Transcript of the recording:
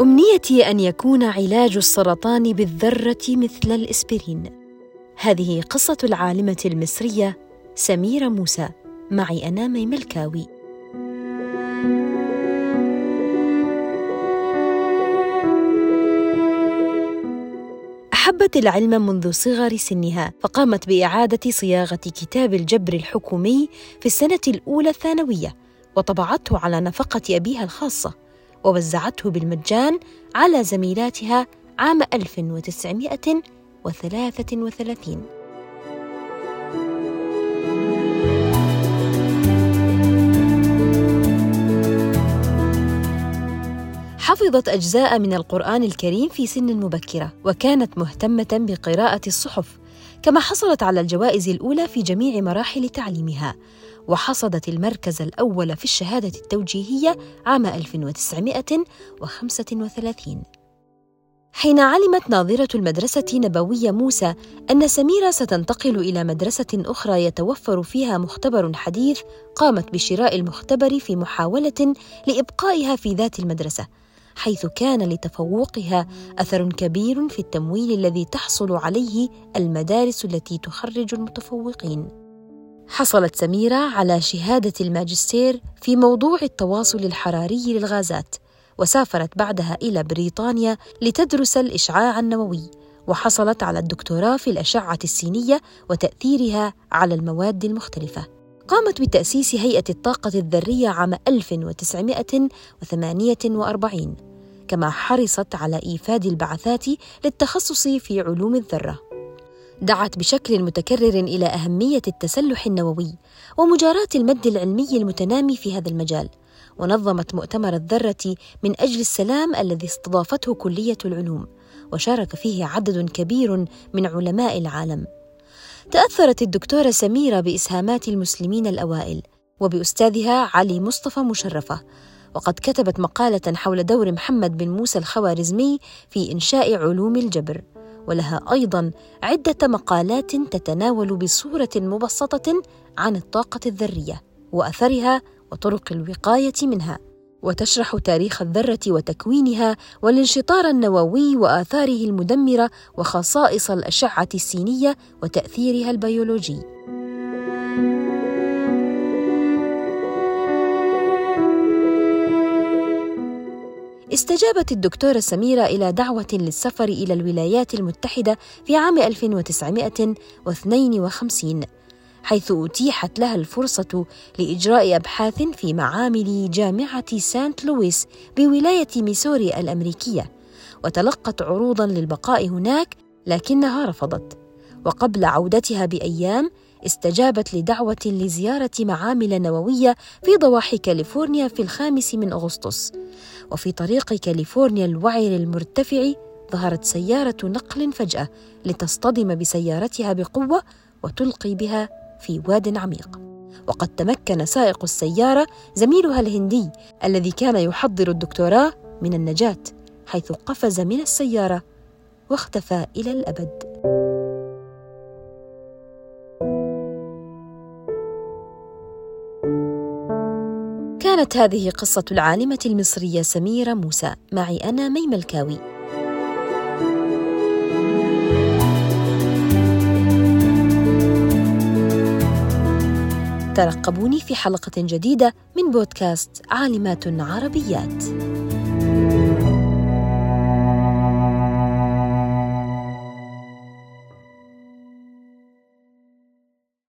أمنيتي أن يكون علاج السرطان بالذرة مثل الإسبرين. هذه قصة العالمة المصرية سميرة موسى. معي أنا ميم الكاوي أحبت العلم منذ صغر سنها فقامت بإعادة صياغة كتاب الجبر الحكومي في السنة الأولى الثانوية وطبعته على نفقة أبيها الخاصة. ووزعته بالمجان على زميلاتها عام 1933 حفظت أجزاء من القرآن الكريم في سن مبكرة وكانت مهتمة بقراءة الصحف كما حصلت على الجوائز الأولى في جميع مراحل تعليمها. وحصدت المركز الأول في الشهادة التوجيهية عام 1935 حين علمت ناظرة المدرسة نبوية موسى أن سميرة ستنتقل إلى مدرسة أخرى يتوفر فيها مختبر حديث قامت بشراء المختبر في محاولة لإبقائها في ذات المدرسة حيث كان لتفوقها أثر كبير في التمويل الذي تحصل عليه المدارس التي تخرج المتفوقين. حصلت سميرة على شهادة الماجستير في موضوع التواصل الحراري للغازات وسافرت بعدها إلى بريطانيا لتدرس الإشعاع النووي وحصلت على الدكتوراه في الأشعة السينية وتأثيرها على المواد المختلفة. قامت بتأسيس هيئة الطاقة الذرية عام 1948 كما حرصت على إيفاد البعثات للتخصص في علوم الذرة. دعت بشكل متكرر إلى أهمية التسلح النووي ومجاراة المد العلمي المتنامي في هذا المجال ونظمت مؤتمر الذرة من أجل السلام الذي استضافته كلية العلوم وشارك فيه عدد كبير من علماء العالم. تأثرت الدكتورة سميرة بإسهامات المسلمين الأوائل وبأستاذها علي مصطفى مشرفة وقد كتبت مقالة حول دور محمد بن موسى الخوارزمي في إنشاء علوم الجبر. ولها أيضا عدة مقالات تتناول بصورة مبسطة عن الطاقة الذرية وأثرها وطرق الوقاية منها وتشرح تاريخ الذرة وتكوينها والانشطار النووي وآثاره المدمرة وخصائص الأشعة السينية وتأثيرها البيولوجي. استجابت الدكتورة سميرة إلى دعوة للسفر إلى الولايات المتحدة في عام 1952 حيث أتيحت لها الفرصة لإجراء أبحاث في معامل جامعة سانت لويس بولاية ميسوري الأمريكية وتلقت عروضا للبقاء هناك لكنها رفضت. وقبل عودتها بأيام استجابت لدعوة لزيارة معامل نووية في ضواحي كاليفورنيا في الخامس من أغسطس. وفي طريق كاليفورنيا الوعر المرتفع ظهرت سيارة نقل فجأة لتصطدم بسيارتها بقوة وتلقي بها في واد عميق. وقد تمكن سائق السيارة زميلها الهندي الذي كان يحضر الدكتوراه من النجاة حيث قفز من السيارة واختفى إلى الأبد. كانت هذه قصة العالمة المصرية سميرة موسى معي أنا ميم الكاوي ترقبوني في حلقة جديدة من بودكاست عالمات عربيات.